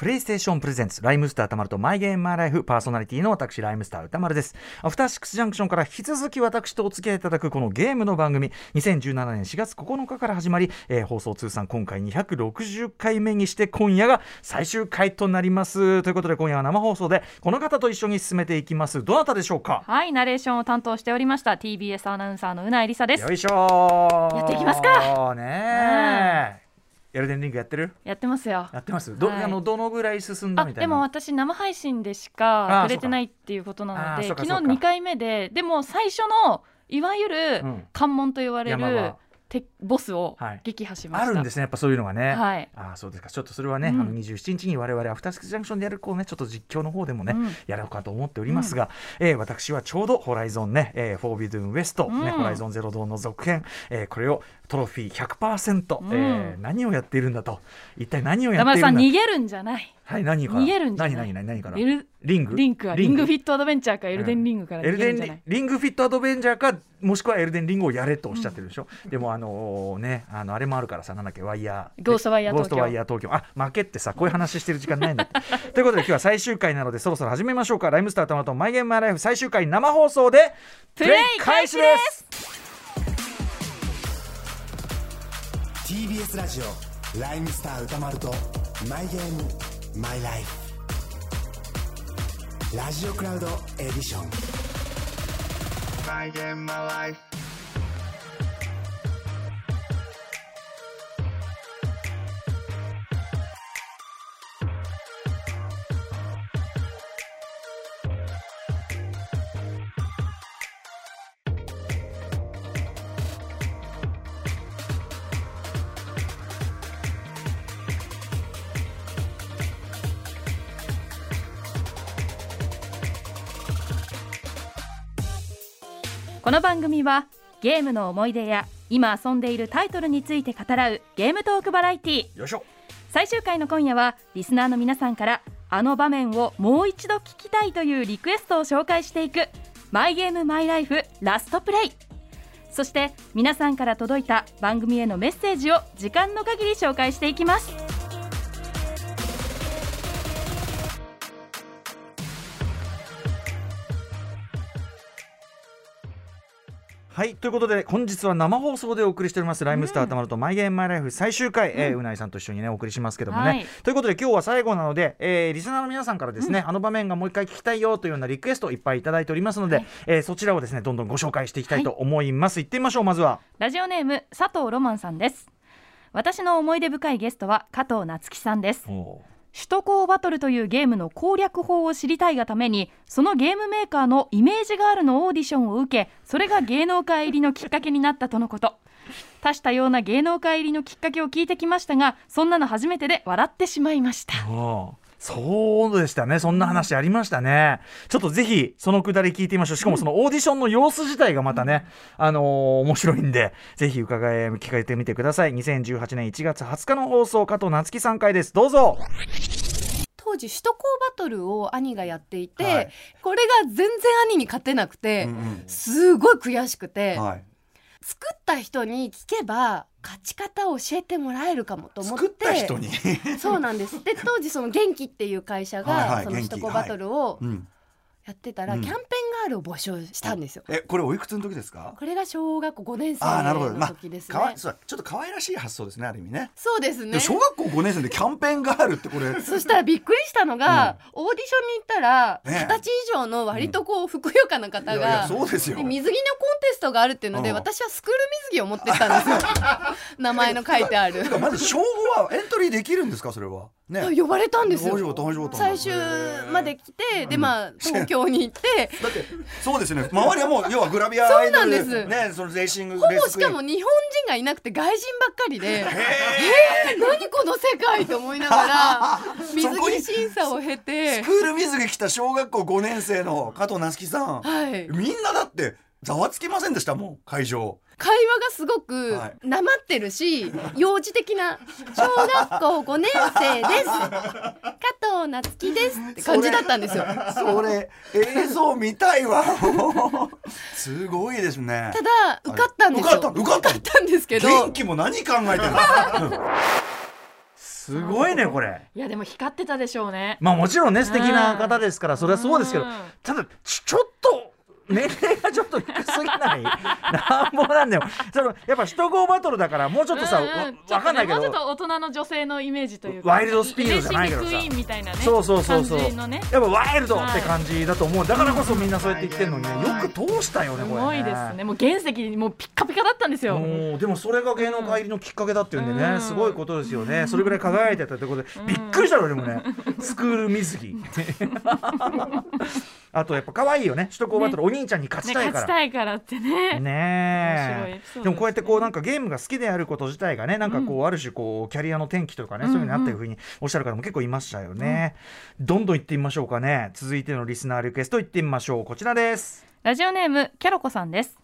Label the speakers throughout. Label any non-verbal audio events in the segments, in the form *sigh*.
Speaker 1: プレイステーションプレゼンツライムスター歌丸とマイゲームマイライフパーソナリティの私ライムスター歌丸です。アフターシックスジャンクションから引き続き私とお付き合いいただくこのゲームの番組2017年4月9日から始まり、えー、放送通算今回260回目にして今夜が最終回となります。ということで今夜は生放送でこの方と一緒に進めていきます。どなたでしょうか？
Speaker 2: はいナレーションを担当しておりました TBS アナウンサーのうなえりさです。
Speaker 1: よいしょ
Speaker 2: やっていきますか。
Speaker 1: ねエルデンリングやってる？
Speaker 2: やってますよ。
Speaker 1: やってますど,、はい、あのどのぐらい進んだみたいな？
Speaker 2: でも私生配信でしか触れてないっていうことなので昨日2回目ででも最初のいわゆる関門と言われる、てボスを撃破しまし、
Speaker 1: はい、あるんですねやっぱそういうのがね、
Speaker 2: はい、
Speaker 1: あそうですか。ちょっとそれはね、うん、あの27日に我々アフターシックスジャンクションでやるこうねちょっと実況の方でもね、うん、やろうかと思っておりますが、うん、えー、私はちょうどホライゾンね、えー、フォービドゥンウエスト、ねホライゾンゼロドーンの続編、えー、これをトロフィー100%、うん、えー、何をやっているんだと。一体何をやっているんだ。
Speaker 2: さん逃げるんじゃない
Speaker 1: はい何か。
Speaker 2: 逃げるんじゃない？
Speaker 1: 何何何から
Speaker 2: リング。リンクはリング。フィットアドベンチャーかエルデンリングから逃げるんじゃない、
Speaker 1: うん、リングフィットアドベンチャーかもしくはエルデンリングをやれとおっしゃってるでしょ、うん、でもあのねあのあれもあるからさなんだっけワイヤ
Speaker 2: ーゴーストワイヤー東京。
Speaker 1: ワイヤー東京。あ負けってさこういう話してる時間ないんだ *laughs* ということで今日は最終回なのでそろそろ始めましょうか。ライムスターたまとマイゲームマイライフ最終回生放送で
Speaker 2: プレイ開始です
Speaker 3: ！TBS ラジオライムスター歌丸とマイゲームマイライフラジオクラウドエディション。マイゲー
Speaker 2: この番組はゲームの思い出や今遊んでいるタイトルについて語らうゲームトークバラエティ
Speaker 1: ー。
Speaker 2: 最終回の今夜はリスナーの皆さんからあの場面をもう一度聞きたいというリクエストを紹介していくマイゲームマイライフラストプレイ。そして皆さんから届いた番組へのメッセージを時間の限り紹介していきます
Speaker 1: はいということで本日は生放送でお送りしております「ライムスターたまるとマイゲームマイライフ」最終回、うん。えー、うないさんと一緒にねお送りしますけどもね、はい、ということで今日は最後なので、えー、リスナーの皆さんからですね、うん、あの場面がもう一回聞きたいよというようなリクエストをいっぱいいただいておりますので、はい、えー、そちらをですねどんどんご紹介していきたいと思います、はい、行ってみましょうまずは。
Speaker 2: ラジオネーム佐藤ロマンさんです。私の思い出深いゲストは加藤夏樹さんです首都高バトルというゲームの攻略法を知りたいがためにそのゲームメーカーのイメージガールのオーディションを受けそれが芸能界入りのきっかけになったとのこと。多種多様な芸能界入りのきっかけを聞いてきましたがそんなの初めてで笑ってしまいました。
Speaker 1: そうでしたね。そんな話ありましたね。ちょっとぜひ、そのくだり聞いてみましょう。しかもそのオーディションの様子自体がまたね、あのー、面白いんで、ぜひ伺い、聞かれてみてください。2018年1月20日の放送、加藤夏樹さん回です。どうぞ。
Speaker 4: 当時首都高バトルを兄がやっていて、はい、これが全然兄に勝てなくて、うんうん、すごい悔しくて、はい、作った人に聞けば勝ち方を教えてもらえるかもと思って。そうなんです。で当時その元気っていう会社が、はいはい、その首都高バトルを、はい。うんやってたら、キャンペーンガールを募集したんですよ。
Speaker 1: え、これおいくつの時ですか？
Speaker 4: これが小学校五年生の時ですね。
Speaker 1: まあ、そうちょっと可愛らしい発想ですね、ある意味ね。
Speaker 4: そうですね。
Speaker 1: 小学校五年生でキャンペーンガールってこれ。*laughs*
Speaker 4: そしたらびっくりしたのが、うん、オーディションに行ったら二十、歳以上の割とこうふくよかな方が、
Speaker 1: そうですよ。
Speaker 4: 水着のコンテストがあるっていうので、私はスクール水着を持ってったんですよ。*laughs* 名前の書いてある。
Speaker 1: まず小五はエントリーできるんですか、それは？
Speaker 4: ね。呼ばれたんですよ。最終まで来て、でまあ東京に行って。*laughs*
Speaker 1: だってそうですよね。周りはもう要はグラビア
Speaker 4: そうなんです。
Speaker 1: ねそのレーシング
Speaker 4: ほぼしかも日本人がいなくて外人ばっかりで。えー、何この世界と思いながら *laughs* 水着審査を経て。
Speaker 1: スクール水着着た小学校5年生の加藤夏樹さん、はい、みんなだってざわつきませんでしたもん会場。
Speaker 4: 会話がすごくなまってるし、*laughs* 幼児的な小学校5年生です。加藤夏樹ですって感じだったんですよ。
Speaker 1: それ映像見たいわ。すごいですね。
Speaker 4: ただ受かったんですよ。
Speaker 1: 受かった受かった。
Speaker 4: んですけど。
Speaker 1: 元気も何考えてるの？す *laughs* すごいねこれ。
Speaker 2: いやでも光ってたでしょうね。
Speaker 1: まあもちろんね素敵な方ですからそれはそうですけど
Speaker 2: うん。
Speaker 1: ただちちょっと年齢がちょっと低すぎない？*laughs* なんぼなんだよそのやっぱ首都高バトルだからもうちょっとさ、
Speaker 2: うんうん。
Speaker 1: わかんないけど。
Speaker 2: もうちょっと大人の女性のイメージというか
Speaker 1: ワイルドスピードじゃないけどさ。
Speaker 2: みたいなね。
Speaker 1: そうそうそうそう
Speaker 2: ね。
Speaker 1: やっぱワイルドって感じだと思う。だからこそみんなそうやって言ってるのにね。よく通したよね
Speaker 2: す
Speaker 1: これね。
Speaker 2: ごいですね。もう原石もうピッカピカだったんですよ。
Speaker 1: もうでもそれが芸能界入りのきっかけだっていうんでね、
Speaker 2: うん。
Speaker 1: すごいことですよね。それぐらい輝いてたってことで、びっくりしたのでもね。スクール水着 *laughs* あとやっぱ可愛いよね。首都高バトル、お兄ちゃんに勝ち
Speaker 2: ね
Speaker 1: たいから。
Speaker 2: 勝ちたいからってね。
Speaker 1: ね
Speaker 2: で
Speaker 1: もこうやってこうなんかゲームが好きであること自体がねなんかこうある種こうキャリアの転機とかね、そういうふうになったいうふうにおっしゃる方も結構いましたよね、どんどん行ってみましょうかね。続いてのリスナーリクエスト行ってみましょう。こちらです。
Speaker 2: ラジオネームキャロコさんです。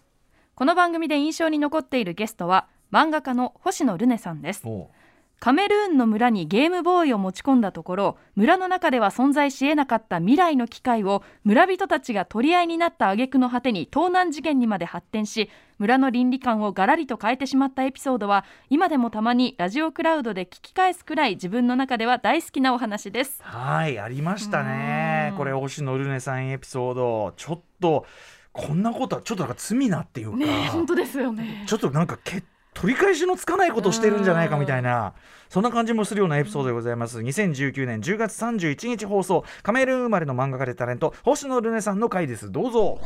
Speaker 2: この番組で印象に残っているゲストは漫画家の星野ルネさんです。
Speaker 1: お
Speaker 2: カメルーンの村にゲームボーイを持ち込んだところ村の中では存在し得なかった未来の機械を村人たちが取り合いになった挙句の果てに盗難事件にまで発展し村の倫理観をガラリと変えてしまったエピソードは今でもたまにラジオクラウドで聞き返すくらい自分の中では大好きなお話です。
Speaker 1: はいありましたね。
Speaker 2: うん。
Speaker 1: これ星野ルネさんエピソード。ちょっとこんなことはちょっとなんか罪なっていうか、
Speaker 2: ねえ本当ですよね。
Speaker 1: ちょっとなんかけ取り返しのつかないことをしてるんじゃないかみたいなそんな感じもするようなエピソードでございます。2019年10月31日放送カメルーン生まれの漫画家でタレント星野ルネさんの回です。どうぞ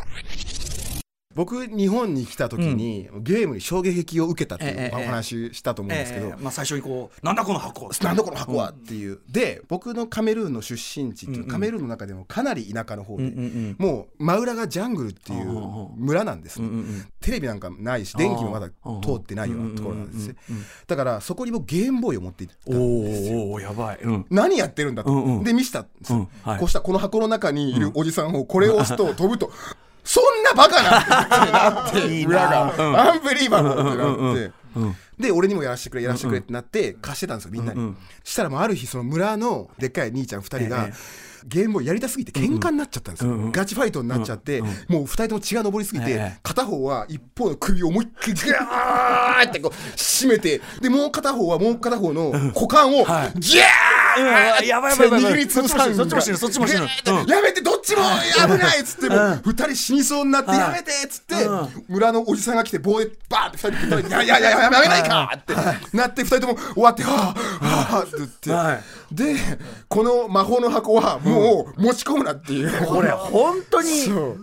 Speaker 5: 僕日本に来た時に、ゲームに衝撃を受けたっていう
Speaker 6: ええ
Speaker 5: お話したと思うんですけど、
Speaker 6: まあ、最初にこうなんだこの箱
Speaker 5: なんだこの箱はっていう、で僕のカメルーンの出身地っていう、カメルーンの中でもかなり田舎の方で、もう真裏がジャングルっていう村なんですね、テレビなんかないし電気もまだ通ってないようなところなんですね。だからそこに僕ゲームボーイを持って行ったんですよ。
Speaker 6: おおやばい、うん、
Speaker 5: 何やってるんだと、で見せたんですこうしたこの箱の中にいるおじさんをこれを押すと飛ぶと、そんなバカな *laughs* ってな。って裏が、アンブリーバボーってなって、で俺にもやらせてくれやらせてくれってなって貸してたんですよみんなに、したらもうある日その村のでっかい兄ちゃん2人が、
Speaker 6: え
Speaker 5: ゲームボーイやりたすぎて喧嘩になっちゃったんですよ、
Speaker 6: うんうん。
Speaker 5: ガチファイトになっちゃって、もう2人とも血が上りすぎて、
Speaker 6: ええ。
Speaker 5: 片方は一方の首を思いっきりギャーってこう締めてでもう片方はもう片方の股間を
Speaker 6: はい。
Speaker 5: ギャー
Speaker 6: うん。やばいやばいやばい。
Speaker 5: 握りつぶさん
Speaker 6: そっちも死ぬそっちも死ぬ
Speaker 5: ぐーってやめてどっちも危ないっつってもう二人死にそうになって
Speaker 6: はい
Speaker 5: やめてっつって
Speaker 6: う
Speaker 5: 村のおじさんが来て棒でバーって二人でいやいやいややめないかってなって二人とも終わってはあはあって言って。
Speaker 6: はい
Speaker 5: でこの魔法の箱はもう持ち込むなっていう。
Speaker 1: これ本当に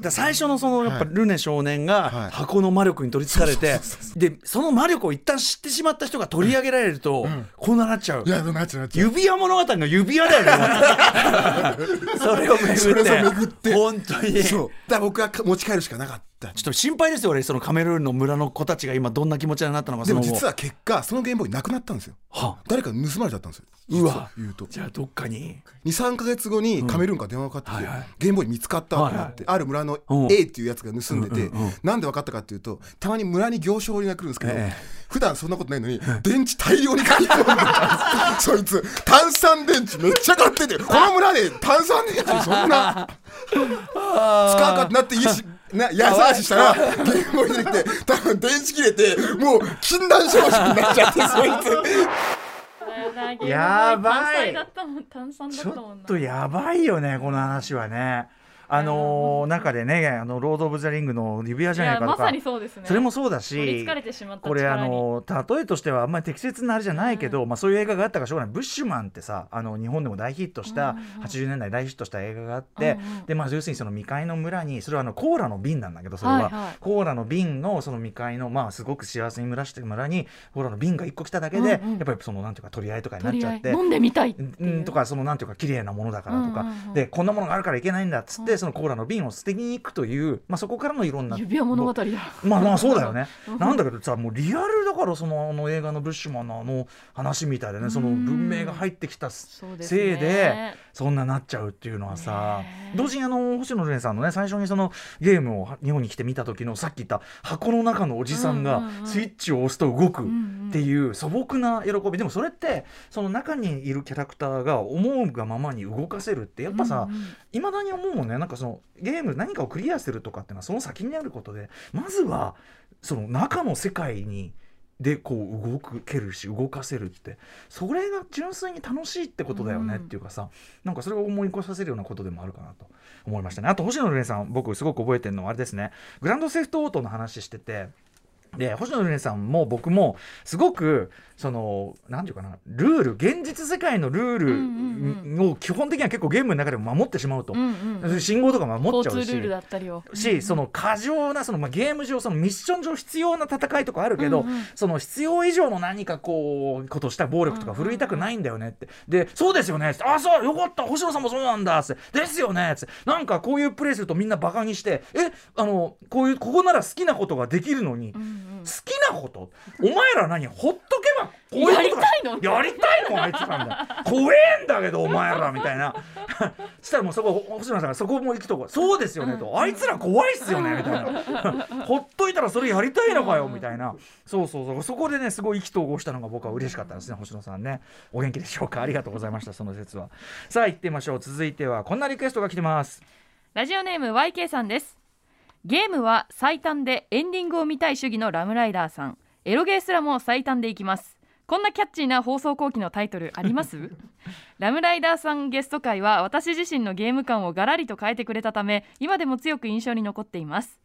Speaker 6: 最初のそのやっぱルネ少年が
Speaker 5: はい。
Speaker 6: 箱の魔力に取りつかれてでその魔力を一旦知ってしまった人が取り上げられるとこん。ななっちゃう。
Speaker 5: いやなっちゃうなっちゃう。
Speaker 6: 指輪物語の指輪だよね *laughs* それを巡って。
Speaker 5: を巡って。
Speaker 6: 本当に。
Speaker 5: だから僕は持ち帰るしかなかった
Speaker 6: っと心配ですよ俺そのカメルーンの村の子たちが今どんな気持ちになったのか
Speaker 5: でも実は結果そのゲームボーイなくなったんですよ。
Speaker 6: は
Speaker 5: 誰かに盗まれちゃったんですよ。
Speaker 6: うわ。
Speaker 5: 言うと。
Speaker 6: じゃあどっかに。
Speaker 5: 23か月後にカメルーンから電話がかかってきて、
Speaker 6: はいはい。
Speaker 5: ゲームボーイ見つかったってなって、ある村の
Speaker 6: うん。
Speaker 5: A っていうやつが盗んでて、
Speaker 6: うんうんうん
Speaker 5: なんで分かったかっていうとたまに村に行商人が来るんですけど、
Speaker 6: え
Speaker 5: 普段そんなことないのに電池大量に買い込んでたんですそいつ炭酸電池めっちゃ買っててこの村で炭酸電池そんな使うかってなっていいしなやさししたらゲームボーイ出てきて多分電池切れてもう禁断症状になっちゃってそいつ。
Speaker 1: やばい。ちょ
Speaker 2: っ
Speaker 1: とやばいよねこの話はねあのー中でねあのロード・オブ・ザ・リングの指輪じゃないかとか
Speaker 2: いやまさにそうですね。
Speaker 1: それもそうだしこれあの例えとしてはあんまり適切なあれじゃないけど、まあ、そういう映画があったからしょうがない。ブッシュマンってさあの日本でも大ヒットした、
Speaker 2: うんうんうん。
Speaker 1: 80年代大ヒットした映画があって、でまあ、要するにその未開の村にそれはあのコーラの瓶なんだけどそれは、コーラの瓶のその未開のまあすごく幸せに村してる村にコーラの瓶が1個来ただけで、やっぱりそのなんていうか取り合いとかになっちゃって。
Speaker 2: 飲んでみたい
Speaker 1: う
Speaker 2: いう。ん
Speaker 1: とかそのなんていうか綺麗なものだからとか、でこんなものがあるからいけないんだっつって、そのコーラの瓶を捨てに行くという、まあ、そこからのいろんな
Speaker 2: 指輪物語だ。
Speaker 1: まあまあそうだよね。
Speaker 2: うん。
Speaker 1: なんだけどさもうリアルだからそのあの映画のブッシュマンのあの話みたいでね。その文明が入ってきたせいでそんななっちゃうっていうのはさ同時にあの星野源さんのね最初にそのゲームを日本に来て見た時のさっき言った箱の中のおじさんがスイッチを押すと動くっていう素朴な喜び。でもそれってその中にいるキャラクターが思うがままに動かせるってやっぱさ
Speaker 2: うんうん
Speaker 1: いまだに思うもんね。なんかそのゲーム何かをクリアするとかっていうのはその先にあることでまずはその中の世界にでこう動くけるし動かせるって。それが純粋に楽しいってことだよねっていうかさ、うん、なんかそれを思い越させるようなことでもあるかなと思いましたね。あと星野瑠麗さん僕すごく覚えてるのはあれですね。グランドセフトオートの話しててで星野瑠麗さんも僕もすごくその何て言うかなルール現実世界のルールを基本的には結構ゲームの中でも守ってしまうと、うんうん、信号とか守っちゃうし。しその過剰なその、まあ、ゲーム上そのミッション上必要な戦いとかあるけど、うんうん、その必要以上の何かこうことした暴力とか振るいたくないんだよねって、でそうですよね。ってあそうよかった。星野さんもそうなんだってですよねって。なんかこういうプレイするとみんなバカにしてえあのこういうここなら好きなことができるのに、うんきなこと？お前ら何？ほっとけば
Speaker 2: こういうやりたいの？
Speaker 1: やりたいのあいつなんだ。怖えんだけどお前らみたいな。*laughs* そしたらもうそこ星野さんがそこも行くとこそうですよねと、あいつら怖いっすよねみたいな。*laughs* ほっといたらそれやりたいのかよみたいな。そうそうそう。そこでねすごい意気投合したのが僕は嬉しかったですね星野さんね。お元気でしょうか？ありがとうございましたその説は。さあ行ってみましょう。続いてはこんなリクエストが来てます。
Speaker 2: ラジオネーム YK さんですゲームは最短でエンディングを見たい主義のラムライダーさん。エロゲーすらも最短でいきます。こんなキャッチーな放送後期のタイトルあります？*laughs* ラムライダーさんゲスト会は私自身のゲーム感をガラリと変えてくれたため今でも強く印象に残っています。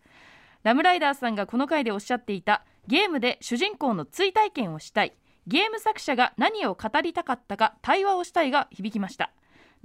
Speaker 2: ラムライダーさんがこの回でおっしゃっていたゲームで主人公の追体験をしたい。ゲーム作者が何を語りたかったか対話をしたいが響きました。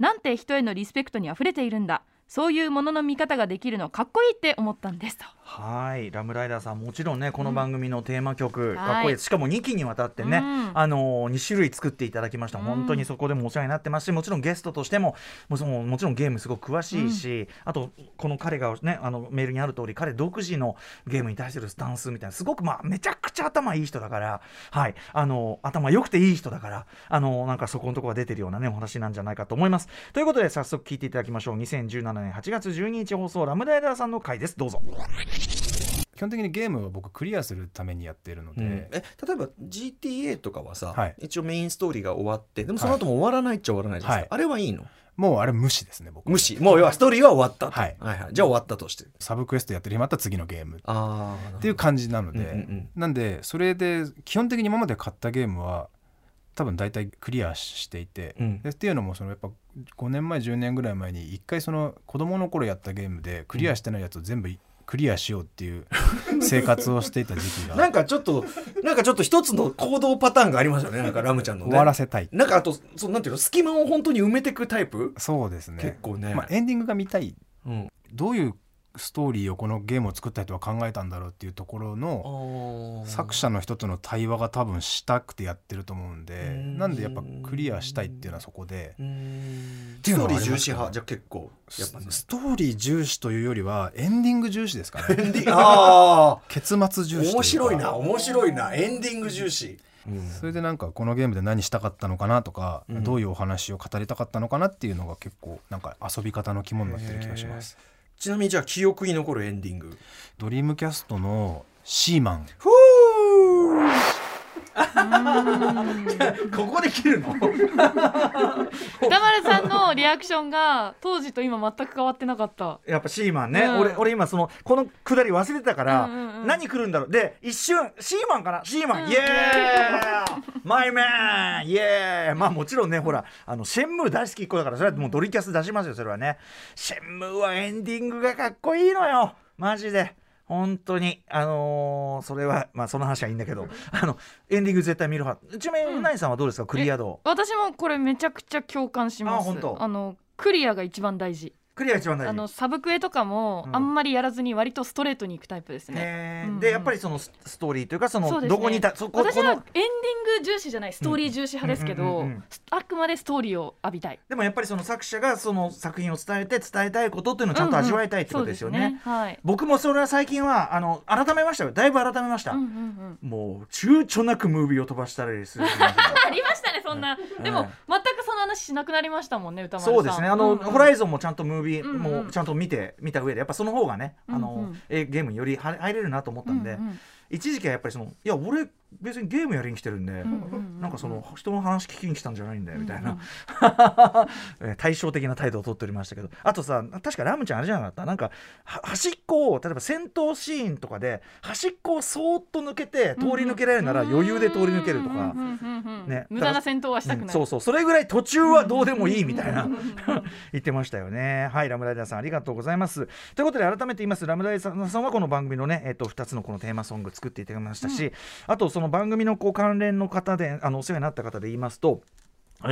Speaker 2: なんて人へのリスペクトにあふれているんだそういうものの見方ができるのかっこいいって思ったんですと。
Speaker 1: はい。ラムライダーさんもちろんねこの番組のテーマ曲、うん、かっこいい。しかも2期にわたってね、うん、あの2種類作っていただきました、うん、本当にそこでもお世話になってますしもちろんゲストとしてもももちろんゲームすごく詳しいし、あとこの彼がねあのメールにある通り彼独自のゲームに対するスタンスみたいなすごくまあめちゃくちゃ頭いい人だからはい。あの頭良くていい人だからあのなんかそこのところが出てるようなねお話なんじゃないかと思います。ということで早速聞いていただきましょう。2017年8月12日放送ラムダイダーさんの回です。どうぞ
Speaker 7: 基本的にゲームは僕クリアするためにやってるので、うん、
Speaker 6: え例えば GTA とかはさ、はい、一応メインストーリーが終わってでもその後も終わらないっちゃ終わらないじゃないですか、はい、あれはいいの？
Speaker 7: もうあれ無視ですね僕
Speaker 6: 無視。もう要はストーリーは終わったはい、はいはい。じゃあ終わったとして。
Speaker 7: サブクエストやってる暇あったら次のゲームっていう感じなので、うんうんうん、なんでそれで基本的に今まで買ったゲームは多分大体クリアしていて、うん、でっていうのもそのやっぱ5年前10年ぐらい前に一回その子供の頃やったゲームでクリアしてないやつを全部クリアしようっていう生活をしていた時期が。
Speaker 6: なんかちょっとなんかちょっと一つの行動パターンがありましたね。なんかラムちゃんの、ね、
Speaker 7: 終わらせたい。
Speaker 6: なんかあとそなんていうの隙間を本当に埋めていくタイプ？
Speaker 7: そうですね。
Speaker 6: 結構ね、
Speaker 7: まあ、エンディングが見たい、うん、どういうストーリーをこのゲームを作った人は考えたんだろうっていうところの作者の人との対話が多分したくてやってると思うんでなんでやっぱクリアしたいっていうのはそこで。
Speaker 6: ストーリー重視派じゃ結構。
Speaker 7: やっぱ、ね、ストーリー重視というよりはエンディング重視ですかね。*laughs* 結末重視
Speaker 6: 面白いな面白いな。エンディング重視。
Speaker 7: それでなんかこのゲームで何したかったのかなとか、うん、どういうお話を語りたかったのかなっていうのが結構なんか遊び方の肝になってる気がします。
Speaker 6: ちなみにじゃあ記憶に残るエンディング。
Speaker 7: ドリームキャストのシーマン。
Speaker 6: ふ *laughs* ここで切るの？*laughs*
Speaker 2: 歌丸さんのリアクションが当時と今全く変わってなかった。
Speaker 1: やっぱシーマンね、うん、俺俺今そのこのくだり忘れてたから、うんうんうん、何来るんだろう。で一瞬シーマンかな？シーマン、うん、イエーイマイマンイエーイまあもちろんねほらあのシェンムー大好きっ子だからそれはもうドリキャス出しますよそれはね。シェンムーはエンディングがかっこいいのよ。マジで。本当に、あのー、それは、まあ、その話はいいんだけど、*laughs* あの、エンディング絶対見る派。ちなみに、うな、ん、さんはどうですか、クリア度。
Speaker 2: 私もこれめちゃくちゃ共感します。あ、本当。あの、クリアが一番大事。
Speaker 1: クリア一番大事。
Speaker 2: あのサブクエとかもあんまりやらずに割とストレートにいくタイプですね、
Speaker 1: うんうん、でやっぱりそのストーリーというかその、ね、どこにいた
Speaker 2: そこ私はエンディング重視じゃないストーリー重視派ですけど、あくまでストーリーを浴びたい。
Speaker 1: でもやっぱりその作者がその作品を伝えて伝えたいことっていうのをちゃんと味わいたいってことですよね。うんうんね、はい、僕もそれは最近はあの改めましたよ。だいぶ改めました、うんうんうん、もう躊躇なくムービーを飛ばしたりする *laughs*
Speaker 2: ありましたねそんな、でも、全くその話しなくなりましたもんね歌丸さん。
Speaker 1: そうですね。あの、うんうん、ホライゾンもちゃんとムービー、もうちゃんと見て見た上でやっぱその方がね、あの、うんうん、ゲームにより入れるなと思ったんで、うんうん、一時期はやっぱりそのいや俺別にゲームやりに来てるんで、なんかその人の話聞きに来たんじゃないんだよみたいな、*laughs* 対照的な態度を取っておりましたけど。あとさ確かラムちゃんあれじゃなかった？なんか端っこを例えば戦闘シーンとかで端っこをそーっと抜けて通り抜けられるなら余裕で通り抜けるとか、
Speaker 2: ね、無駄な戦闘はしたくない、うん、
Speaker 1: そうそう。それぐらい途中はどうでもいいみたいな。*laughs* 言ってましたよね。はいラムライダーさんありがとうございます。ということで改めて言います。ラムライダーさんはこの番組のね、えっと、2つのこのテーマソング作っていただきましたし、うん、あとその番組のこう関連の方であのお世話になった方で言いますと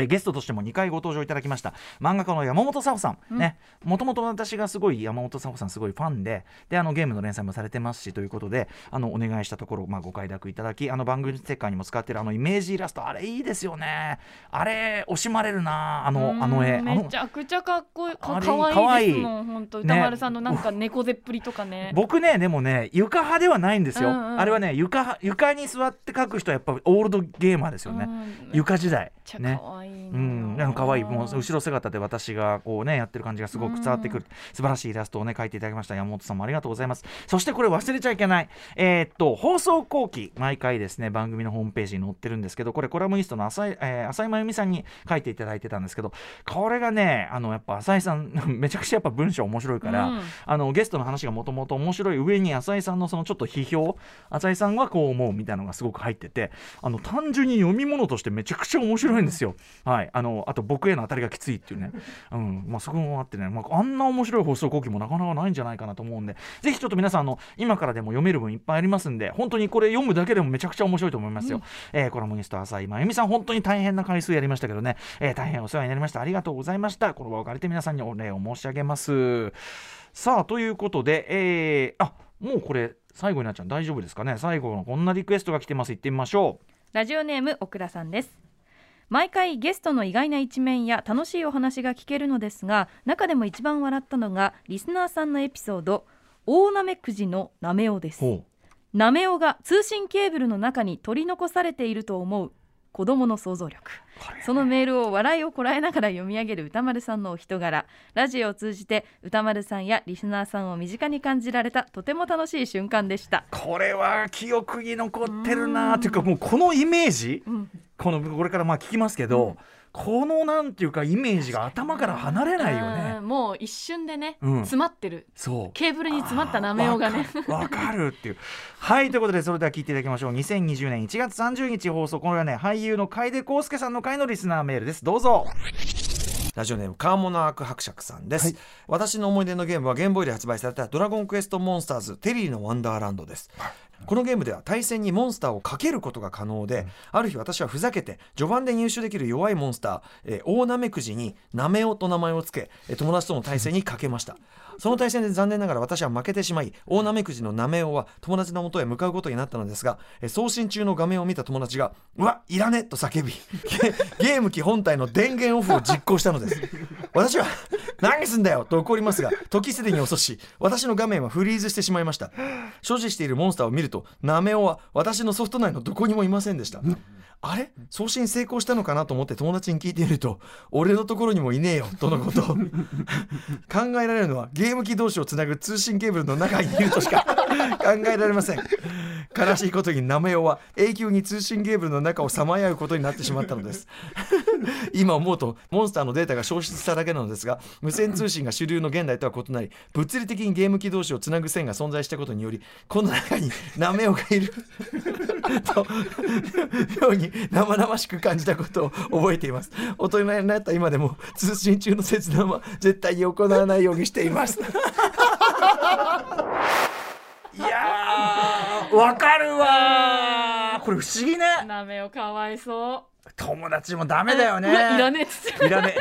Speaker 1: ゲストとしても2回ご登場いただきました。漫画家の山本沙穂さん、うん、ね。もともと私がすごい山本沙穂さんすごいファンでであのゲームの連載もされてますしということであのお願いしたところ、まあ、ご快諾いただきあの番組ステッカーにも使ってるあのイメージイラストあれいいですよね。あれ惜しまれるなあのあの絵。
Speaker 2: めちゃくちゃかっこいいかかわいいですもん本当歌丸さんのなんか猫背っぷりとかね。*laughs*
Speaker 1: 僕ねでもね床派ではないんですよ、うんうん、あれはね床床に座って描く人はやっぱオールドゲーマーですよね、床時代。
Speaker 2: ねう
Speaker 1: んなんか可愛いもう後ろ姿で私がこうねやってる感じがすごく伝わってくる。素晴らしいイラストをね描いていただきました。山本さんもありがとうございます。そしてこれ忘れちゃいけない。えー、っと放送後期毎回ですね番組のホームページに載ってるんですけどこれコラムニストの浅井,、えー、浅井真由美さんに書いていただいてたんですけどこれがねあのやっぱ浅井さん *laughs* めちゃくちゃやっぱ文章面白いから、うん、あのゲストの話がもともと面白い上に浅井さんのそのちょっと批評浅井さんはこう思うみたいなのがすごく入っててあの単純に読み物としてめちゃくちゃ面白いんですよ。はい。あのあと僕への当たりがきついっていうね、*laughs* うん。まあ、そこもあってね、まあ、あんな面白い放送後期もなかなかないんじゃないかなと思うんで。ぜひちょっと皆さんあの今からでも読める分いっぱいありますんで本当にこれ読むだけでもめちゃくちゃ面白いと思いますよ、うん、えー、コラムニスト浅井真由美さん本当に大変な回数やりましたけどね、えー、大変お世話になりました。ありがとうございました。この場を借りて皆さんにお礼を申し上げます。さあということで、えー、あもうこれ最後になっちゃう。大丈夫ですかね。最後のこんなリクエストが来てます。行ってみましょう。
Speaker 2: ラジオネームオクラさんです毎回ゲストの意外な一面や楽しいお話が聞けるのですが中でも一番笑ったのがリスナーさんのエピソード大なめくじのなめおです。なめおが通信ケーブルの中に取り残されていると思う子どもの想像力。そのメールを笑いをこらえながら読み上げる歌丸さんのお人柄。ラジオを通じて歌丸さんやリスナーさんを身近に感じられたとても楽しい瞬間でした。
Speaker 1: これは記憶に残ってるなっていうかもうこのイメージ、うん、このこれからまあ聞きますけど、うんこのなんていうかイメージが頭から離れないよね。
Speaker 2: もう一瞬でね、うん、詰まってる。そう。ケーブルに詰まったなめおがね。
Speaker 1: わかるっていう。はいということでそれでは聞いていただきましょう。2020年1月30日放送これはね俳優の楓康介さんの回のリスナーメールです。どうぞ。
Speaker 6: ラジオネームカーモナーク伯爵さんです、はい、私の思い出のゲームはゲームボーイで発売されたドラゴンクエストモンスターズテリーのワンダーランドです、このゲームでは対戦にモンスターをかけることが可能で、うん、ある日私はふざけて序盤で入手できる弱いモンスター、えー、大なめくじになめおと名前を付け友達との対戦にかけました。その対戦で残念ながら私は負けてしまい大なめくじのなめおは友達のもとへ向かうことになったのですが、えー、送信中の画面を見た友達が「うわいらね!」と叫び *laughs* ゲーム機本体の電源オフを実行したのです。*laughs* 私は「何すんだよ!」と怒りますが時すでに遅し私の画面はフリーズしてしまいました。所持しているモンスターを見るとナメオは私のソフト内のどこにもいませんでした。あれ？送信成功したのかなと思って友達に聞いてみると俺のところにもいねえよとのこと。*laughs* 考えられるのはゲーム機同士をつなぐ通信ケーブルの中にいるとしか考えられません。悲しいことにナメオは永久に通信ケーブルの中をさまようことになってしまったのです。*laughs* 今思うとモンスターのデータが消失しただけなのですが無線通信が主流の現代とは異なり物理的にゲーム機同士をつなぐ線が存在したことによりこの中にナメオがいる。*laughs* とように生々しく感じたことを覚えています。大人になった今でも通信中の切断は絶対に行わないようにしています
Speaker 1: いやわかるわこれ不思議ね。
Speaker 2: なめをかわいそう。
Speaker 1: 友達もダメだよね。い
Speaker 2: らね
Speaker 1: いらね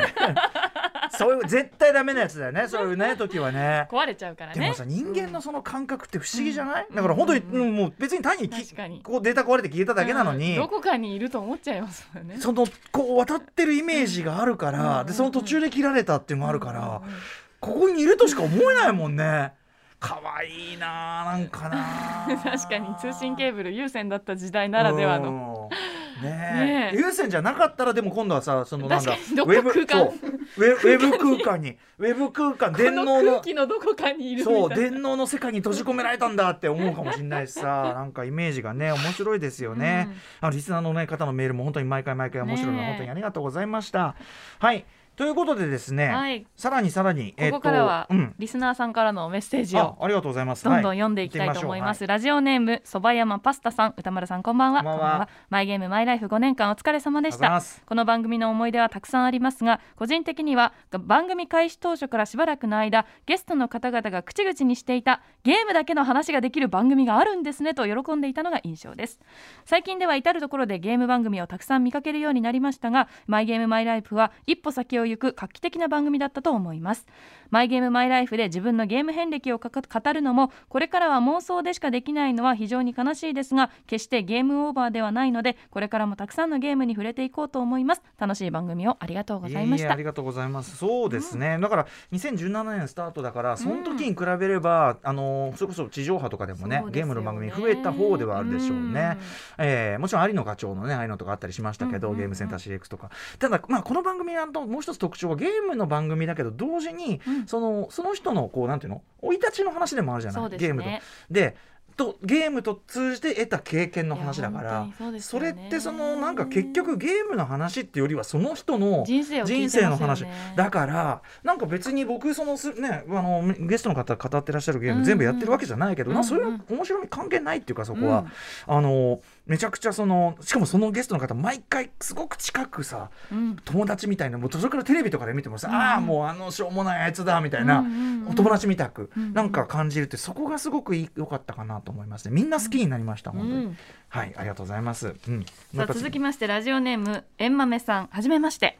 Speaker 1: *laughs* そういう絶対ダメなやつだよね。そういうね時はね。
Speaker 2: 壊れちゃうからね。
Speaker 1: でもさ人間のその感覚って不思議じゃない、うん、だから本当に、うん、もう別に単にに。こうデータ壊れて消えただけなのに、
Speaker 2: うん、どこかにいると思っちゃいますよね。
Speaker 1: そのこう渡ってるイメージがあるから、でその途中で切られたっていうのもあるから、ここにいるとしか思えないもんね可愛いななんかな。*laughs*
Speaker 2: 確かに通信ケーブル有線だった時代ならではの。
Speaker 1: ねえ。有線じゃなかったらでも今度はさそのなんだ *laughs* ウ
Speaker 2: ェブ空間？ウ
Speaker 1: ェブ空間にウェブ空間電脳
Speaker 2: の空気のどこかにいる
Speaker 1: そう電脳の世界に閉じ込められたんだって思うかもしれないしさ *laughs* なんかイメージがね面白いですよね、うん、あのリスナーの、ね、方のメールも本当に毎回毎回面白いの、ね、本当にありがとうございました。はいということでですね、はい、さらにさらに、
Speaker 2: ここからは、うん、リスナーさんからのメッセージを
Speaker 1: ありがとうございます。
Speaker 2: どんどん読んでいきたいと思います、はい、ラジオネームそば山パスタさん歌丸さんこんばんは。こんばんは。マイゲームマイライフ5年間お疲れ様でした。この番組の思い出はたくさんありますが個人的には番組開始当初からしばらくの間ゲストの方々が口々にしていたゲームだけの話ができる番組があるんですねと喜んでいたのが印象です。最近では至る所でゲーム番組をたくさん見かけるようになりましたがマイゲームマイライフは一歩先を行く画期的なな番組だったと思います。マイゲームマイライフで自分のゲーム遍歴を語るのもこれからは妄想でしかできないのは非常に悲しいですが決してゲームオーバーではないのでこれからもたくさんのゲームに触れていこうと思います。楽しい番組をありがとうございました。
Speaker 1: ありがとうございます。そうですね、うん、だから2017年スタートだからその時に比べれば、うん、あのそれこそ地上波とかでもね、ね、ゲームの番組増えた方ではあるでしょうね、うん、えー、もちろん有野課長のねああいうのとかあったりしましたけど、うんうんうん、ゲームセンター CX とか。ただまあこの番組はもう一つ特徴はゲームの番組だけど同時に、そのその人のこうなんていうの？生い立ちの話でもあるじゃない、ね、ゲームと。でとゲームと通じて得た経験の話だからそ,、れってそのなんか結局ゲームの話っていうよりはその人の人生の話。だからなんか別に僕そのねあのゲストの方語ってらっしゃるゲーム全部やってるわけじゃないけど、うんうん、それは面白み関係ないっていうかそこは、うん、あのめちゃくちゃそのしかもそのゲストの方毎回すごく近くさ、うん、友達みたいなもうそれからテレビとかで見てもさ、うん、ああもうあのしょうもないあいつだみたいな、お友達みたく、なんか感じるってそこがすごく良かったかなと思いますね。みんな好きになりました、うん、本当に、はいありがとうございます、うん、
Speaker 2: さあ続きましてラジオネームえんまめさんはじめまして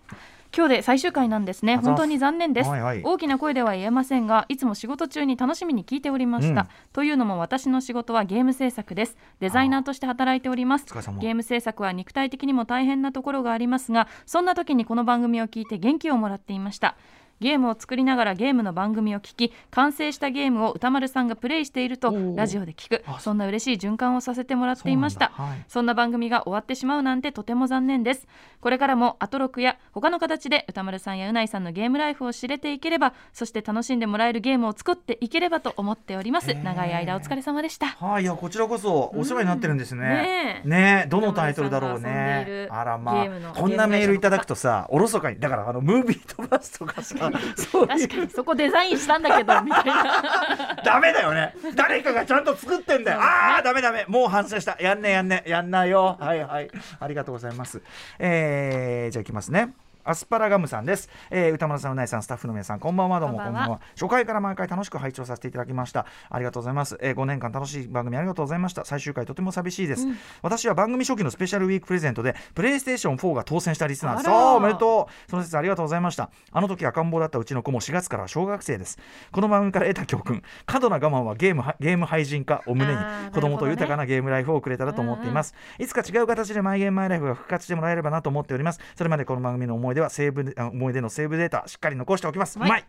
Speaker 2: 今日で最終回なんですね。本当に残念です、はいはい、大きな声では言えませんがいつも仕事中に楽しみに聞いておりました、うん、というのも私の仕事はゲーム制作です。デザイナーとして働いております。ゲーム制作は肉体的にも大変なところがありますがそんな時にこの番組を聞いて元気をもらっていましたゲームを作りながらゲームの番組を聞き完成したゲームを歌丸さんがプレイしているとラジオで聞くそんな嬉しい循環をさせてもらっていました。そんはい、そんな番組が終わってしまうなんてとても残念です。これからもアトロクや他の形で歌丸さんやうないさんのゲームライフを知れていければそして楽しんでもらえるゲームを作っていければと思っております。長い間お疲れ様でした。
Speaker 1: はい、いやこちらこそお世話になってるんですね、うん、ねねどのタイトルだろうね。あらまあこんなメールいただくとさおろそかに。だからあのムービー飛ばすとかさ *laughs*
Speaker 2: 確かにそこデザインしたんだけどみたいな。*laughs*
Speaker 1: ダメだよね。誰かがちゃんと作ってんだよ、ね、ああダメダメ。もう反省した。やんねやんねやんないよ。はいはい。ありがとうございます。えー、じゃあいきますねアスパラガムさんです、えー、歌丸さんうないさんスタッフの皆さんこんばんは。どうもこんばんは。初回から毎回楽しく拝聴させていただきました。ありがとうございます、えー、5年間楽しい番組ありがとうございました。最終回とても寂しいです、うん、私は番組初期のスペシャルウィークプレゼントでプレイステーション4が当選したリスナー。ですおめでとう。その説ありがとうございましたあの時赤ん坊だったうちの子も4月から小学生です。この番組から得た教訓。過度な我慢はゲームゲーム廃人化を胸に子供と豊かなゲームライフをくれたらと思っています、いつか違う形でマイゲームマイライフが復活してもらえればなと思っております。それまでこの番組の思い出はセーブ思い出のセーブデータしっかり残しておきます、はい、うまい。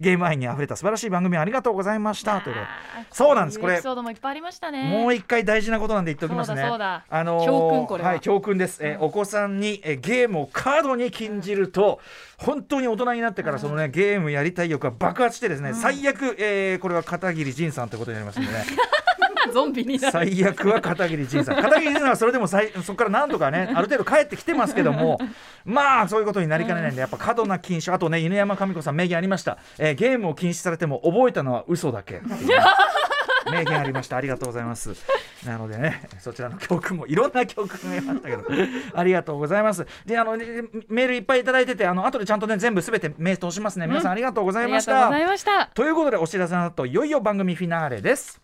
Speaker 1: ゲーム愛にあふれた素晴らしい番組ありがとうございました。というそうなんです。これもう一回大事なことなんで言っておきますね。あの教訓これは、はい、教訓です、えー、お子さんに、えー、ゲームを過度に禁じると、本当に大人になってからそのね、ゲームやりたい欲が爆発してですね、最悪、えー、これは片桐仁さんということになりますんでね *laughs*
Speaker 2: ゾンビに
Speaker 1: 最悪は片桐仁さん。片桐仁さんはそれでもさいそこからなんとかね *laughs* ある程度帰ってきてますけどもまあそういうことになりかねないんでやっぱ過度な禁止。あとね犬山神子さん名言ありました、えー、ゲームを禁止されても覚えたのは嘘だけ *laughs* 名言ありました。ありがとうございます。なのでねそちらの教訓もいろんな教訓がありましたけどありがとうございます。であの、ね、メールいっぱいいただいててあの後でちゃんとね全部すべてメール通しますね。皆さんありがとうございました、ということでお知らせの後いよいよ番組フィナーレです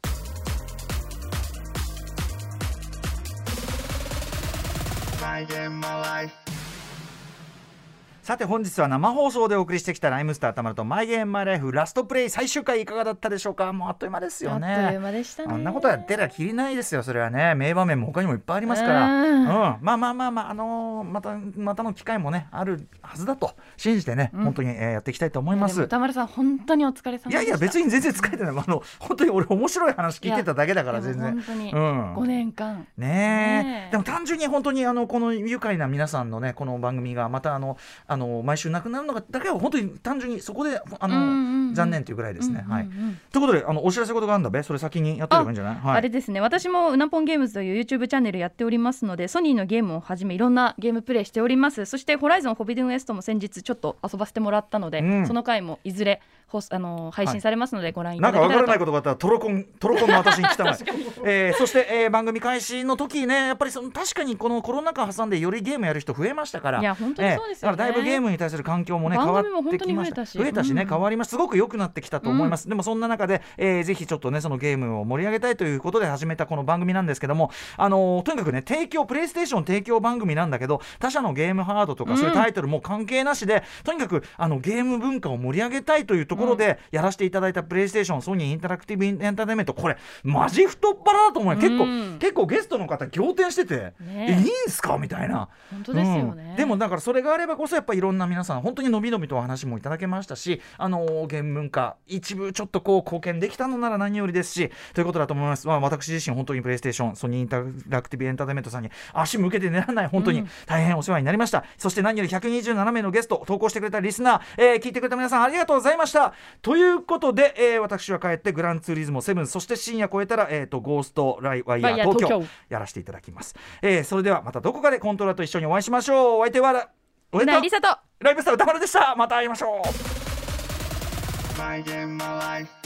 Speaker 3: I gave my life.
Speaker 1: さて本日は生放送でお送りしてきたライムスターたまるとマイゲームマイライフラストプレイ最終回いかがだったでしょうか。もうあっという間ですよね。
Speaker 2: あっという間でしたね。
Speaker 1: あんなことやってりゃきりないですよそれはね。名場面も他にもいっぱいありますから。うん。まあまあまあまああのー、またまたの機会もねあるはずだと信じてね、うん、本当に、えー、やっていきたいと思います。
Speaker 2: 歌丸さん本当にお疲れ様
Speaker 1: いやいや別に全然疲れてない。あの本当に俺面白い話聞いてただけだから全然。
Speaker 2: 本当に、うん、5年間。
Speaker 1: ねねでも単純に本当にあのこの愉快な皆さんのねこの番組がまたあのあの毎週なくなるのがだけは本当に単純にそこであの、残念というぐらいですね。はい、ということであのお知らせことがあるんだべ。それ先にやってればいいんじゃない？
Speaker 2: あ,、はい、あれですね。私もうなぽんゲームズという YouTube チャンネルやっておりますのでソニーのゲームをはじめいろんなゲームプレイしております。そしてホライゾンホビデンウエストも先日ちょっと遊ばせてもらったので、うん、その回もいずれあの配信されますのでご覧いただけたら
Speaker 1: なんかわからないことがあったらトロコン *laughs* トロコンの私に来たま *laughs* えー、そして、えー、番組開始の時ねやっぱりその確かにこのコロナ禍挟んでよりゲームやる人増えましたから。
Speaker 2: いや本当にそうですよ、ね。えー、
Speaker 1: だからだいぶゲームに対する環境もね変わってきました。増えたし。ね、うん、変わります。すごく良くなってきたと思います、うん、でもそんな中で、えー、ぜひちょっとねそのゲームを盛り上げたいということで始めたこの番組なんですけどもあのー、とにかくね提供プレイステーション提供番組なんだけど他社のゲームハードとかそういうタイトルも関係なしで、とにかくあのゲーム文化を盛り上げたいというところでやらせていただいたプレイステーションソニーインタラクティブエンターテインメント。これマジ太っ腹だと思うよ。結構、結構ゲストの方仰天してて、ね、えいいんすか？みたいな。
Speaker 2: 本当ですよね、
Speaker 1: うん、でもだからそれがあればこそやっぱいろんな皆さん本当にのびのびとお話もいただけましたしあのゲーム文化一部ちょっとこう貢献できたのなら何よりですしということだと思います、まあ、私自身本当にプレイステーションソニーインタラクティブエンターテインメントさんに足向けて狙らない本当に大変お世話になりました、うん、そして何より127名のゲスト投稿してくれたリスナー、えー、聞いてくれた皆さんありがとうございましたということで、えー、私は帰ってグランツーリズム7そして深夜超えたら、えーと、ゴーストライワイヤー東京やらせていただきます、えー、それではまたどこかでコントローラーと一緒にお会いしましょう。お相手は
Speaker 2: お相手は
Speaker 1: ライブスター歌丸でした。また会いましょう